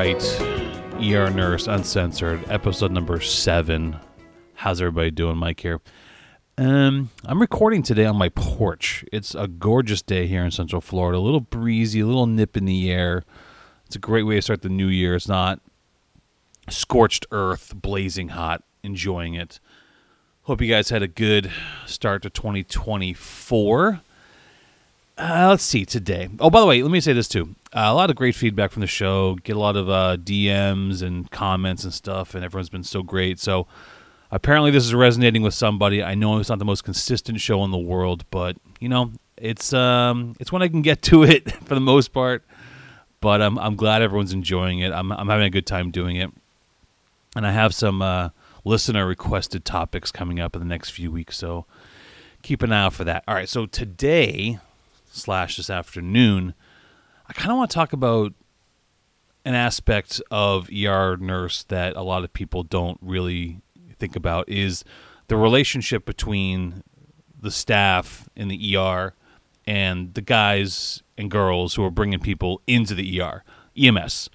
Right, ER Nurse Uncensored, episode number seven. How's everybody doing, Mike here? Um, I'm recording today on my porch. It's a gorgeous day here in Central Florida. A little breezy, a little nip in the air. It's a great way to start the new year. It's not scorched earth, blazing hot. Enjoying it. Hope you guys had a good start to 2024. Uh, let's see today. Oh, by the way, let me say this too. Uh, a lot of great feedback from the show. Get a lot of uh, DMs and comments and stuff, and everyone's been so great. So apparently, this is resonating with somebody. I know it's not the most consistent show in the world, but you know, it's um, it's when I can get to it for the most part. But I'm I'm glad everyone's enjoying it. I'm I'm having a good time doing it, and I have some uh, listener requested topics coming up in the next few weeks. So keep an eye out for that. All right, so today slash this afternoon, I kind of want to talk about an aspect of ER nurse that a lot of people don't really think about is the relationship between the staff in the ER and the guys and girls who are bringing people into the ER, EMS.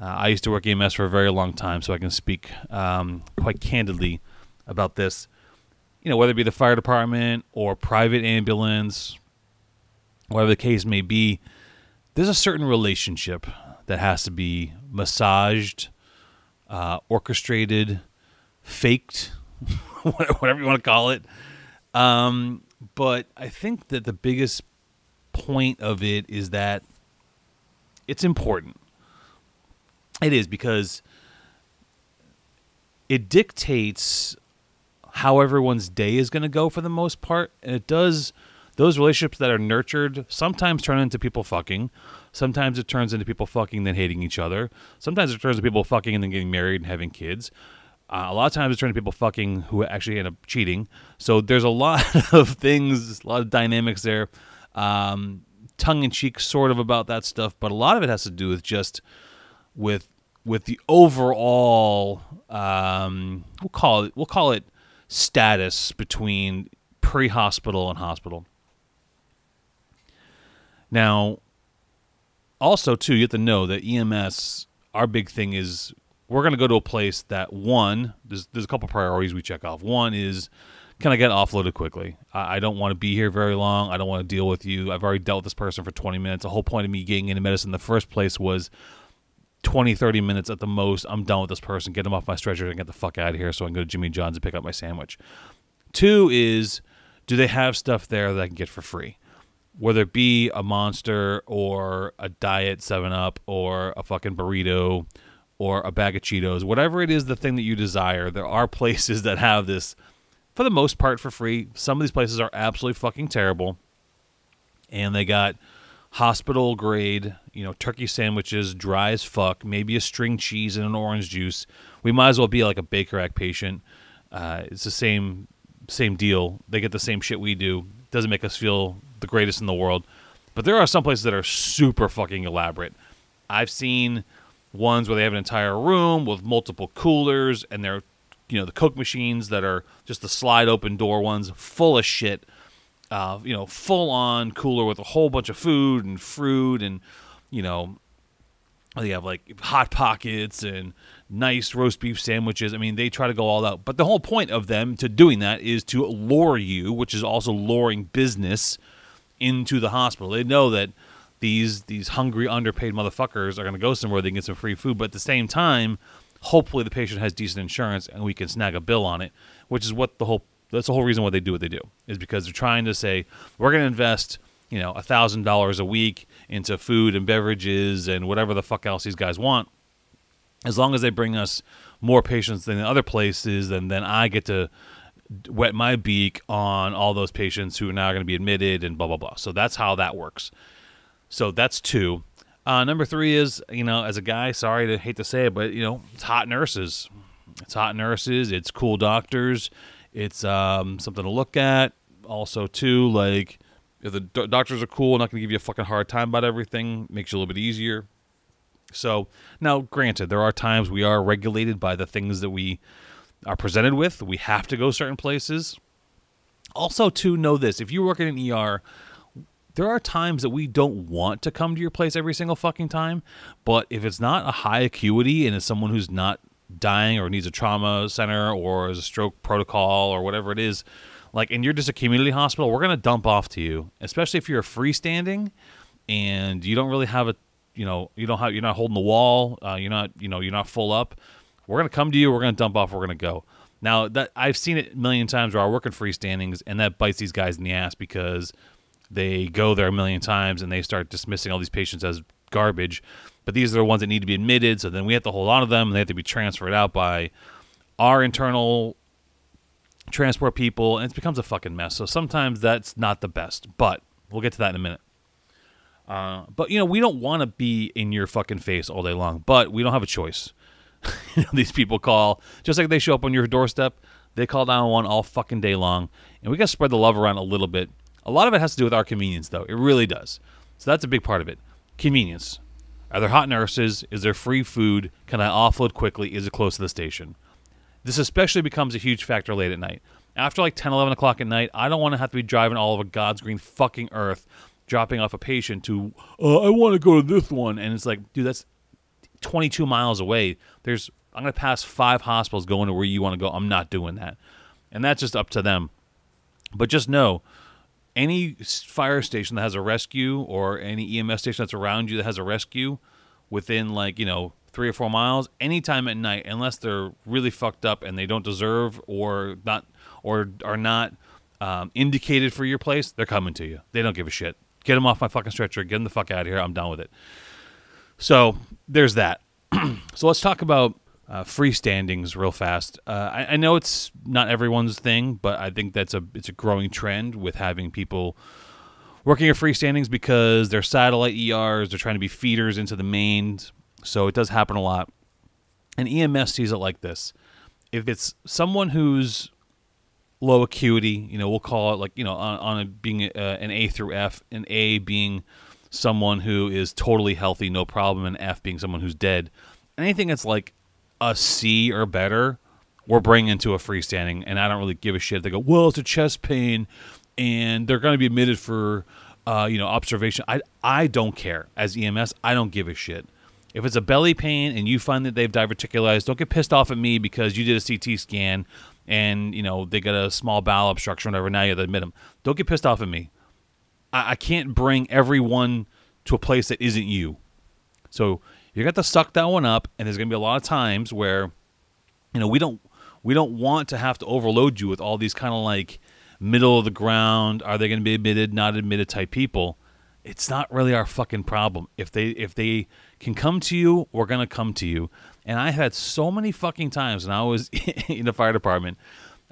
Uh, I used to work EMS for a very long time, so I can speak um, quite candidly about this. You know, whether it be the fire department or private ambulance, whatever the case may be, there's a certain relationship that has to be massaged, uh, orchestrated, faked, whatever you want to call it. Um, but I think that the biggest point of it is that it's important. It is because it dictates how everyone's day is going to go for the most part, and it does those relationships that are nurtured sometimes turn into people fucking. Sometimes it turns into people fucking then hating each other. Sometimes it turns into people fucking and then getting married and having kids. Uh, a lot of times it turns into people fucking who actually end up cheating. So there's a lot of things, a lot of dynamics there. Um, tongue in cheek, sort of about that stuff, but a lot of it has to do with just with with the overall um, we'll call it we'll call it status between pre-hospital and hospital. Now, also too, you have to know that EMS, our big thing is we're going to go to a place that one, there's there's a couple priorities we check off. One is can I get offloaded quickly? I, I don't want to be here very long. I don't want to deal with you. I've already dealt with this person for 20 minutes. The whole point of me getting into medicine in the first place was 20, 30 minutes at the most. I'm done with this person. Get them off my stretcher and get the fuck out of here so I can go to Jimmy John's and pick up my sandwich. Two is do they have stuff there that I can get for free? Whether it be a monster or a diet 7 up or a fucking burrito or a bag of cheetos whatever it is the thing that you desire there are places that have this for the most part for free. Some of these places are absolutely fucking terrible. And they got hospital grade you know turkey sandwiches dry as fuck maybe a string cheese and an orange juice. We might as well be like a baker act patient. Uh, it's the same same deal. They get the same shit we do. Doesn't make us feel the greatest in the world. But there are some places that are super fucking elaborate. I've seen ones where they have an entire room with multiple coolers and they're you know the coke machines that are just the slide open door ones full of shit uh, you know full on cooler with a whole bunch of food and fruit and you know they have like hot pockets and nice roast beef sandwiches. I mean, they try to go all out. But the whole point of them to doing that is to lure you, which is also luring business into the hospital. They know that these these hungry, underpaid motherfuckers are going to go somewhere they can get some free food. But at the same time, hopefully the patient has decent insurance and we can snag a bill on it, which is what the whole that's the whole reason why they do what they do is because they're trying to say we're going to invest you know a thousand dollars a week into food and beverages and whatever the fuck else these guys want as long as they bring us more patients than other places, and then I get to wet my beak on all those patients who are now going to be admitted and blah blah blah. So that's how that works. So that's two. Uh, number three is you know as a guy, sorry to hate to say it, but you know it's hot nurses. It's hot nurses. It's cool doctors. It's um, something to look at. Also, too, like if the do- doctors are cool, not going to give you a fucking hard time about everything, makes you a little bit easier. So now, granted, there are times we are regulated by the things that we are presented with. We have to go certain places. Also, to know this, if you work in an ER, there are times that we don't want to come to your place every single fucking time, but if it's not a high acuity and it's someone who's not dying or needs a trauma center or is a stroke protocol or whatever it is, like and you're just a community hospital, we're gonna dump off to you, especially if you're a freestanding and you don't really have a, you know, you don't have you're not holding the wall, uh, you're not, you know, you're not full up. We're gonna come to you, we're gonna dump off, we're gonna go. Now that I've seen it a million times where I work in freestandings, and that bites these guys in the ass because they go there a million times and they start dismissing all these patients as garbage. But these are the ones that need to be admitted, so then we have to hold on to them, and they have to be transferred out by our internal transport people, and it becomes a fucking mess. So sometimes that's not the best, but we'll get to that in a minute. Uh, but you know, we don't want to be in your fucking face all day long, but we don't have a choice. you know, these people call just like they show up on your doorstep. They call down one all fucking day long, and we got to spread the love around a little bit. A lot of it has to do with our convenience, though. It really does. So that's a big part of it. Convenience. Are there hot nurses? Is there free food? Can I offload quickly? Is it close to the station? This especially becomes a huge factor late at night. After like 10, 11 o'clock at night, I don't want to have to be driving all over God's green fucking earth, dropping off a patient to, uh, I want to go to this one. And it's like, dude, that's 22 miles away. There's, I'm going to pass five hospitals going to where you want to go. I'm not doing that. And that's just up to them. But just know, any fire station that has a rescue or any EMS station that's around you that has a rescue within like, you know, three or four miles, anytime at night, unless they're really fucked up and they don't deserve or not or are not um, indicated for your place, they're coming to you. They don't give a shit. Get them off my fucking stretcher. Get them the fuck out of here. I'm done with it. So there's that. so let's talk about uh, freestandings real fast. Uh, I, I, know it's not everyone's thing, but I think that's a it's a growing trend with having people working at freestandings because they're satellite ERs. They're trying to be feeders into the mains, so it does happen a lot. And EMS sees it like this: if it's someone who's low acuity, you know, we'll call it like you know on, on a, being a, an A through F, an A being someone who is totally healthy, no problem, and F being someone who's dead. Anything that's like a C or better, we're bringing into a freestanding, and I don't really give a shit. They go, well, it's a chest pain, and they're going to be admitted for, uh, you know, observation. I I don't care as EMS. I don't give a shit. If it's a belly pain and you find that they've diverticulized, don't get pissed off at me because you did a CT scan and you know they got a small bowel obstruction, or whatever. Now you have to admit them. Don't get pissed off at me. I, I can't bring everyone to a place that isn't you. So you're going to suck that one up, and there's going to be a lot of times where, you know, we don't we don't want to have to overload you with all these kind of like middle of the ground. Are they going to be admitted, not admitted type people? It's not really our fucking problem. If they if they can come to you, we're gonna come to you. And I had so many fucking times when I was in the fire department.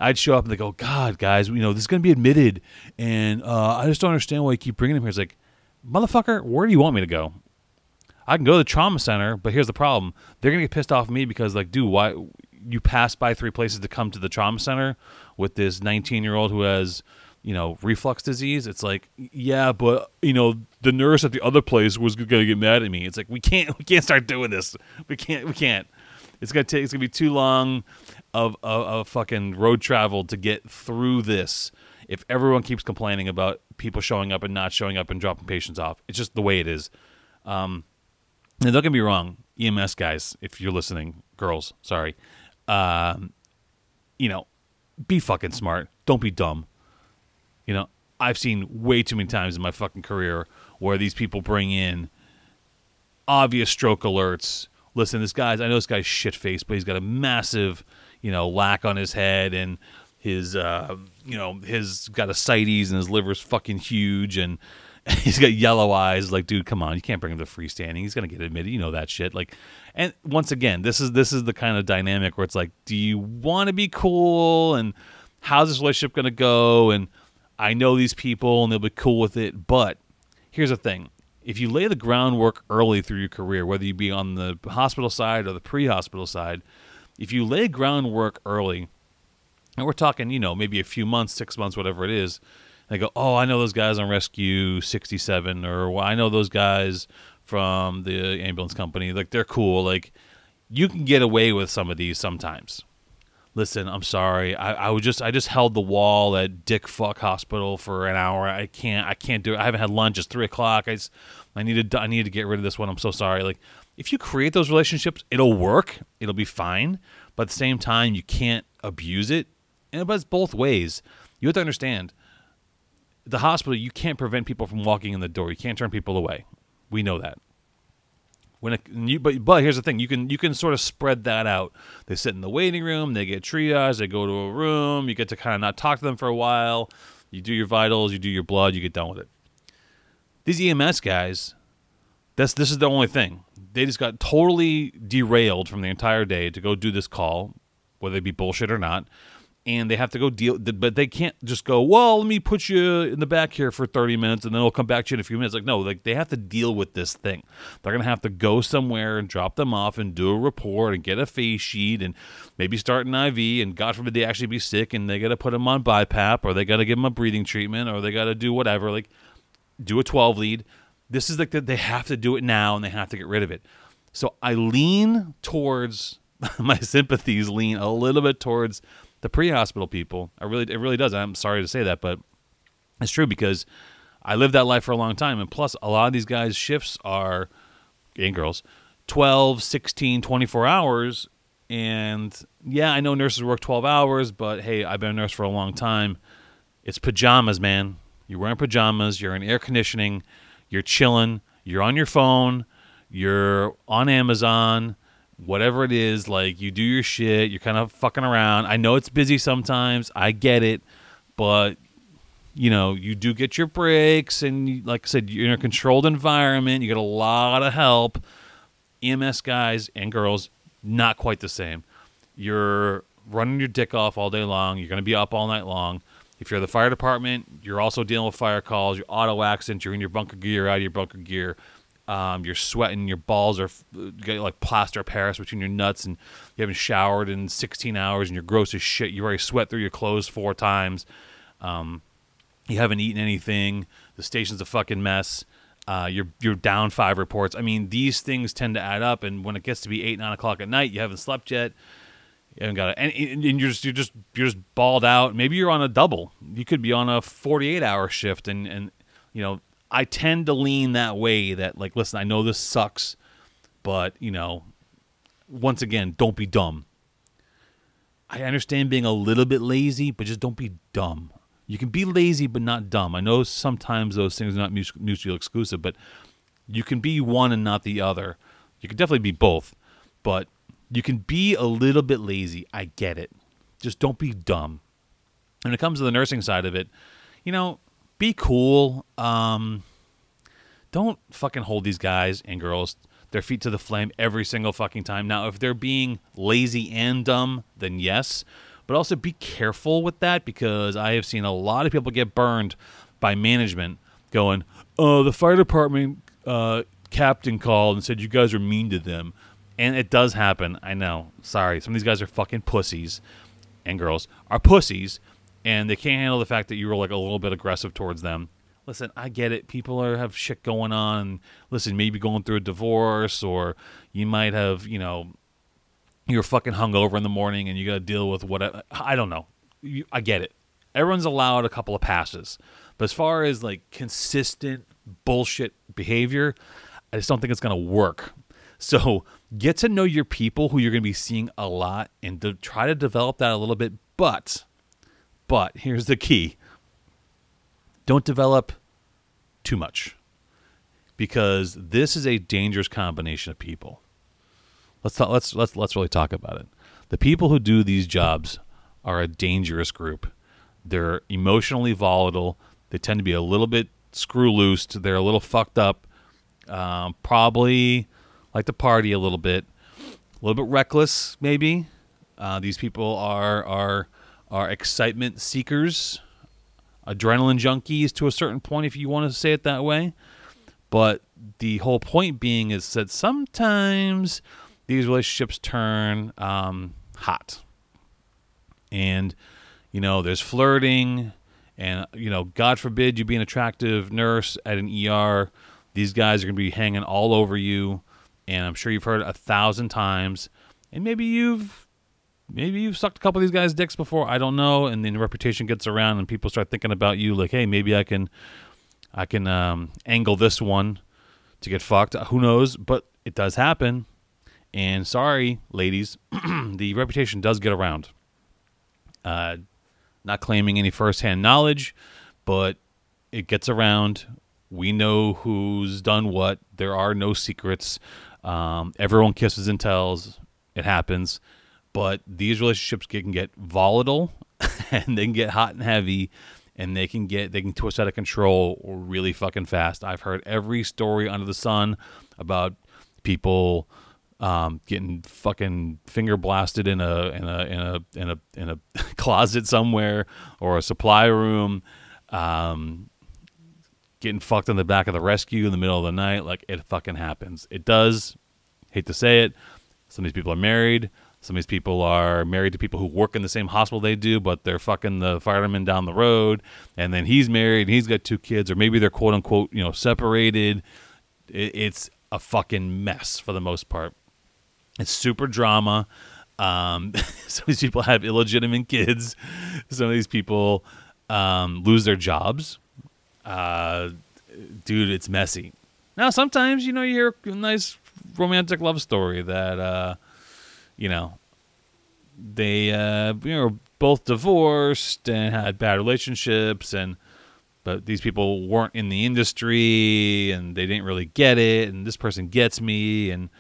I'd show up and they go, God, guys, you know, this is going to be admitted. And uh, I just don't understand why you keep bringing him here. It's like, motherfucker, where do you want me to go? I can go to the trauma center, but here's the problem: they're gonna get pissed off at me because, like, dude, why you pass by three places to come to the trauma center with this 19 year old who has you know reflux disease it's like yeah but you know the nurse at the other place was gonna get mad at me it's like we can't we can't start doing this we can't we can't it's gonna take it's gonna be too long of a fucking road travel to get through this if everyone keeps complaining about people showing up and not showing up and dropping patients off it's just the way it is um, don't get me wrong, EMS guys, if you're listening, girls, sorry. Um, you know, be fucking smart. Don't be dumb. You know, I've seen way too many times in my fucking career where these people bring in obvious stroke alerts. Listen, this guy's, I know this guy's shit faced, but he's got a massive, you know, lac on his head and his, uh, you know, his got ascites and his liver's fucking huge and, he's got yellow eyes. Like, dude, come on, you can't bring him to freestanding. He's gonna get admitted. You know that shit. Like, and once again, this is this is the kind of dynamic where it's like, do you want to be cool and how's this relationship gonna go? And I know these people and they'll be cool with it. But here's the thing: if you lay the groundwork early through your career, whether you be on the hospital side or the pre-hospital side, if you lay groundwork early, and we're talking, you know, maybe a few months, six months, whatever it is they go, "Oh, I know those guys on Rescue 67 or well, I know those guys from the ambulance company. Like they're cool. Like you can get away with some of these sometimes. listen, I'm sorry. I, I was just I just held the wall at Dick Fuck Hospital for an hour. I can't I can't do it. I haven't had lunch. It's three o'clock. I just, I needed I needed to get rid of this one. I'm so sorry. Like if you create those relationships, it'll work. It'll be fine. But at the same time, you can't abuse it. And but it's both ways. You have to understand. The hospital, you can't prevent people from walking in the door. You can't turn people away. We know that. When it, you, but but here's the thing: you can you can sort of spread that out. They sit in the waiting room, they get triage, they go to a room. You get to kind of not talk to them for a while. You do your vitals, you do your blood, you get done with it. These EMS guys, that's this is the only thing. They just got totally derailed from the entire day to go do this call, whether it be bullshit or not. And they have to go deal but they can't just go well let me put you in the back here for 30 minutes and then we'll come back to you in a few minutes. Like no like they have to deal with this thing. They're to have to go somewhere and drop them off and do a report and get a face sheet and maybe start an iv and god forbid they actually be sick and they got to put them on BiPAP or they got to give them a breathing treatment or they got to do whatever. Like do a 12 lead this is like that they have to do it now and they have to get rid of it so i lean towards my sympathies lean a little bit towards the pre-hospital people. I really, it really does. I'm sorry to say that, but it's true because I lived that life for a long time, and plus, a lot of these guys' shifts are, and girls, 12, 16, 24 hours. And yeah, I know nurses work 12 hours, but hey, I've been a nurse for a long time. It's pajamas, man. You're wearing pajamas, you're in air conditioning, you're chilling, you're on your phone, you're on Amazon, whatever it is, like you do your shit, you're kind of fucking around. I know it's busy sometimes, I get it, but you know, you do get your breaks, and like I said, you're in a controlled environment. You get a lot of help. EMS guys and girls, not quite the same. You're running your dick off all day long. You're going to be up all night long. If you're the fire department, you're also dealing with fire calls. You're auto accidents. You're in your bunker gear, out of your bunker gear. Um, you're sweating, your balls are get like plaster Paris between your nuts, and you haven't showered in 16 hours, and you're gross as shit. You already sweat through your clothes four times. Um, you haven't eaten anything. The station's a fucking mess. Uh, you're you're down five reports. I mean, these things tend to add up, and when it gets to be eight nine o'clock at night, you haven't slept yet. You haven't got it, and, and you're just you're just you're just balled out. Maybe you're on a double. You could be on a 48 hour shift, and and you know I tend to lean that way that like listen, I know this sucks, but you know, once again, don't be dumb. I understand being a little bit lazy, but just don't be dumb. You can be lazy but not dumb. I know sometimes those things are not mutually exclusive, but you can be one and not the other. You can definitely be both, but you can be a little bit lazy. I get it. Just don't be dumb. When it comes to the nursing side of it, you know, be cool. Um, don't fucking hold these guys and girls their feet to the flame every single fucking time. Now, if they're being lazy and dumb, then yes. But also be careful with that because I have seen a lot of people get burned by management going, oh, the fire department uh, captain called and said you guys are mean to them. And it does happen. I know. Sorry. Some of these guys are fucking pussies and girls are pussies and they can't handle the fact that you were like a little bit aggressive towards them. Listen, I get it. People are have shit going on. Listen, maybe going through a divorce, or you might have, you know, you're fucking hungover in the morning and you got to deal with what I don't know. You, I get it. Everyone's allowed a couple of passes, but as far as like consistent bullshit behavior, I just don't think it's gonna work. So get to know your people who you're going to be seeing a lot and to try to develop that a little bit. But but here's the key don't develop too much because this is a dangerous combination of people. Let's talk, let's let's let's really talk about it. The people who do these jobs are a dangerous group. They're emotionally volatile. They tend to be a little bit screw loose. They're a little fucked up. Um, probably like to party a little bit, a little bit reckless, maybe. Uh, these people are are are excitement seekers, adrenaline junkies to a certain point, if you want to say it that way. But the whole point being is that sometimes these relationships turn um, hot. And, you know, there's flirting, and, you know, God forbid you be an attractive nurse at an ER. These guys are going to be hanging all over you. And I'm sure you've heard a thousand times. And maybe you've maybe you've sucked a couple of these guys' dicks before. I don't know. And then the reputation gets around, and people start thinking about you, like, hey, maybe I can, I can um, angle this one to get fucked. Who knows? But it does happen. And sorry, ladies, the reputation does get around. Uh, not claiming any firsthand knowledge, but it gets around. We know who's done what. There are no secrets. Um, everyone kisses and tells. It happens. But these relationships can get volatile and they can get hot and heavy and they can get they can twist out of control really fucking fast. I've heard every story under the sun about people um, getting fucking finger blasted in a in a in a in a in a closet somewhere or a supply room, um, getting fucked in the back of the rescue in the middle of the night. Like it fucking happens. It does. Hate to say it. Some of these people are married. Some of these people are married to people who work in the same hospital they do, but they're fucking the fireman down the road. And then he's married and he's got two kids, or maybe they're quote unquote, you know, separated. It's a fucking mess for the most part. It's super drama. Um, some of these people have illegitimate kids. Some of these people um, lose their jobs. Uh, dude, it's messy. Now, sometimes you know you hear a nice romantic love story that uh, you know they uh, you know both divorced and had bad relationships and but these people weren't in the industry and they didn't really get it and this person gets me and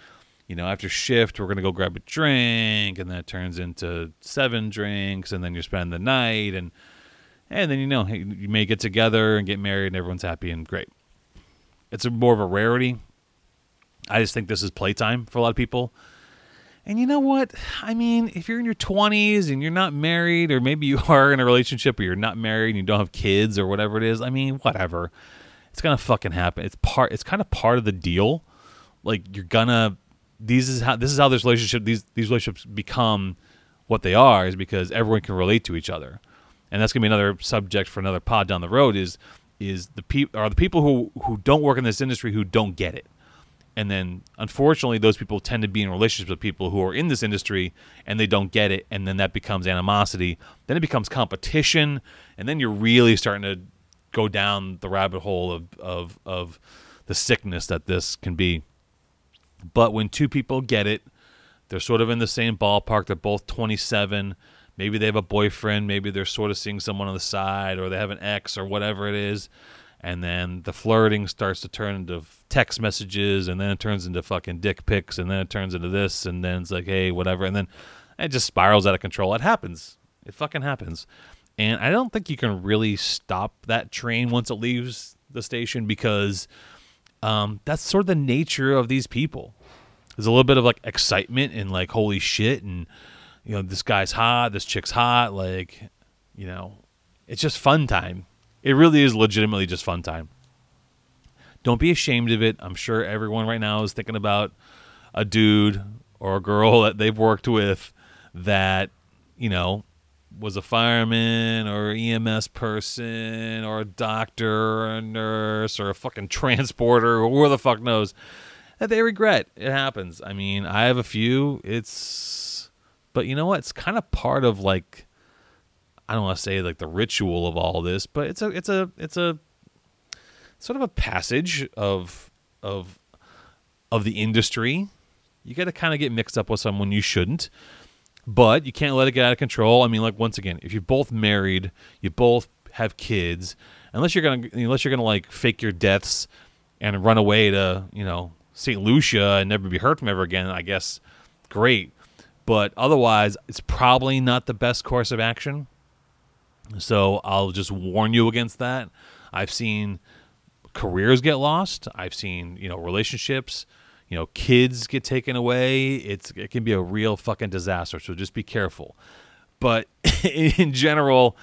you know, after shift, we're going to go grab a drink, and then it turns into seven drinks, and then you spend the night, and and then you know you may get together and get married, and everyone's happy and great. It's more of a rarity. I just think this is playtime for a lot of people. And you know what? I mean, if you're in your 20s and you're not married, or maybe you are in a relationship, but you're not married and you don't have kids or whatever it is, I mean, whatever. It's gonna fucking happen. It's part. It's kind of part of the deal. Like you're gonna these is how this is how this relationship these these relationships become what they are is because everyone can relate to each other, and that's gonna be another subject for another pod down the road. Is is the people are the people who who don't work in this industry who don't get it, and then unfortunately those people tend to be in relationships with people who are in this industry and they don't get it, and then that becomes animosity. Then it becomes competition, and then you're really starting to go down the rabbit hole of of of the sickness that this can be. But when two people get it, they're sort of in the same ballpark. They're both 27. Maybe they have a boyfriend. Maybe they're sort of seeing someone on the side, or they have an ex, or whatever it is. And then the flirting starts to turn into text messages, and then it turns into fucking dick pics, and then it turns into this, and then it's like, hey, whatever. And then it just spirals out of control. It happens. It fucking happens. And I don't think you can really stop that train once it leaves the station because um, that's sort of the nature of these people. There's a little bit of like excitement and like holy shit and you know this guy's hot, this chick's hot, like you know, it's just fun time. It really is legitimately just fun time. Don't be ashamed of it. I'm sure everyone right now is thinking about a dude or a girl that they've worked with that you know was a fireman or EMS person or a doctor or a nurse or a fucking transporter or who the fuck knows that they regret. It happens. I mean, I have a few. It's, but you know what? It's kind of part of like, I don't want to say like the ritual of all this, but it's a, it's a, it's a sort of a passage of, of, of the industry. You got to kind of get mixed up with someone you shouldn't but you can't let it get out of control. I mean, like once again, if you're both married, you both have kids, unless you're gonna unless you're gonna like fake your deaths and run away to you know St. Lucia and never be heard from ever again, I guess great. But otherwise, it's probably not the best course of action. So I'll just warn you against that. I've seen careers get lost. I've seen you know relationships you know, kids get taken away. It's it can be a real fucking disaster. So just be careful. But in general,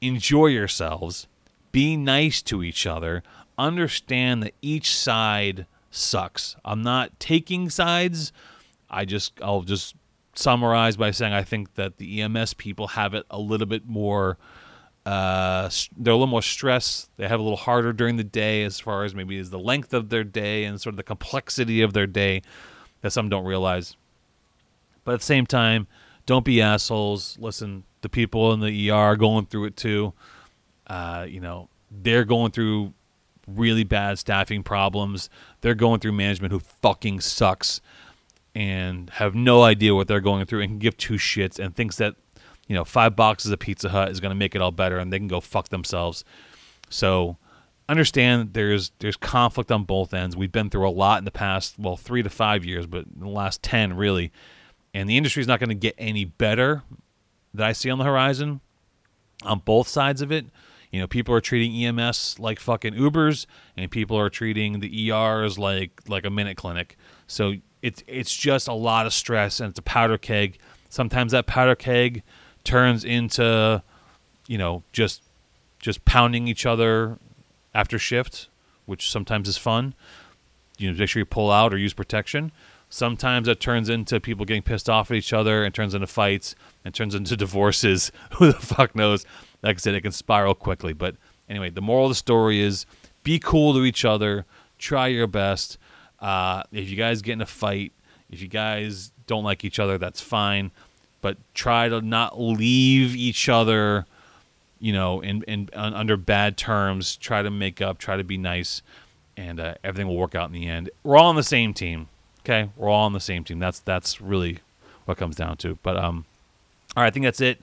enjoy yourselves. Be nice to each other. Understand that each side sucks. I'm not taking sides. I just I'll just summarize by saying I think that the EMS people have it a little bit more uh, they're a little more stressed. They have a little harder during the day as far as maybe is the length of their day and sort of the complexity of their day that some don't realize. But at the same time, don't be assholes. Listen, the people in the ER are going through it too. Uh, you know, they're going through really bad staffing problems. They're going through management who fucking sucks and have no idea what they're going through and can give two shits and thinks that you know five boxes of Pizza Hut is going to make it all better and they can go fuck themselves. So understand there's there's conflict on both ends. We've been through a lot in the past, well, three to five years, but the last ten really, and the industry is not going to get any better that I see on the horizon on both sides of it. You know, people are treating EMS like fucking Ubers, and people are treating the ERs like like a minute clinic. So it's it's just a lot of stress, and it's a powder keg. Sometimes that powder keg turns into, you know, just just pounding each other after shift, which sometimes is fun. You know, make sure you pull out or use protection. Sometimes it turns into people getting pissed off at each other and turns into fights and turns into divorces. Who the fuck knows? Like I said, it can spiral quickly. But anyway, the moral of the story is be cool to each other. Try your best. Uh, if you guys get in a fight, if you guys don't like each other, that's fine. But try to not leave each other, you know, in, in, under bad terms. Try to make up. Try to be nice, and uh, everything will work out in the end. We're all on the same team. Okay, we're all on the same team. That's that's really what comes down to. But um, all right, I think that's it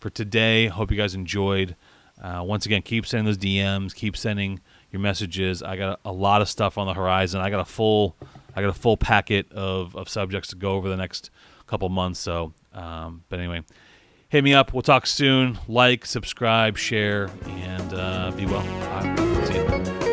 for today. Hope you guys enjoyed. Uh, once again, keep sending those DMs. Keep sending your messages. I got a, lot of stuff on the horizon. I got a full, I got a full packet of, of subjects to go over the next couple months. So, um, but anyway, hit me up. We'll talk soon. Like, subscribe, share, and uh, be well. See you.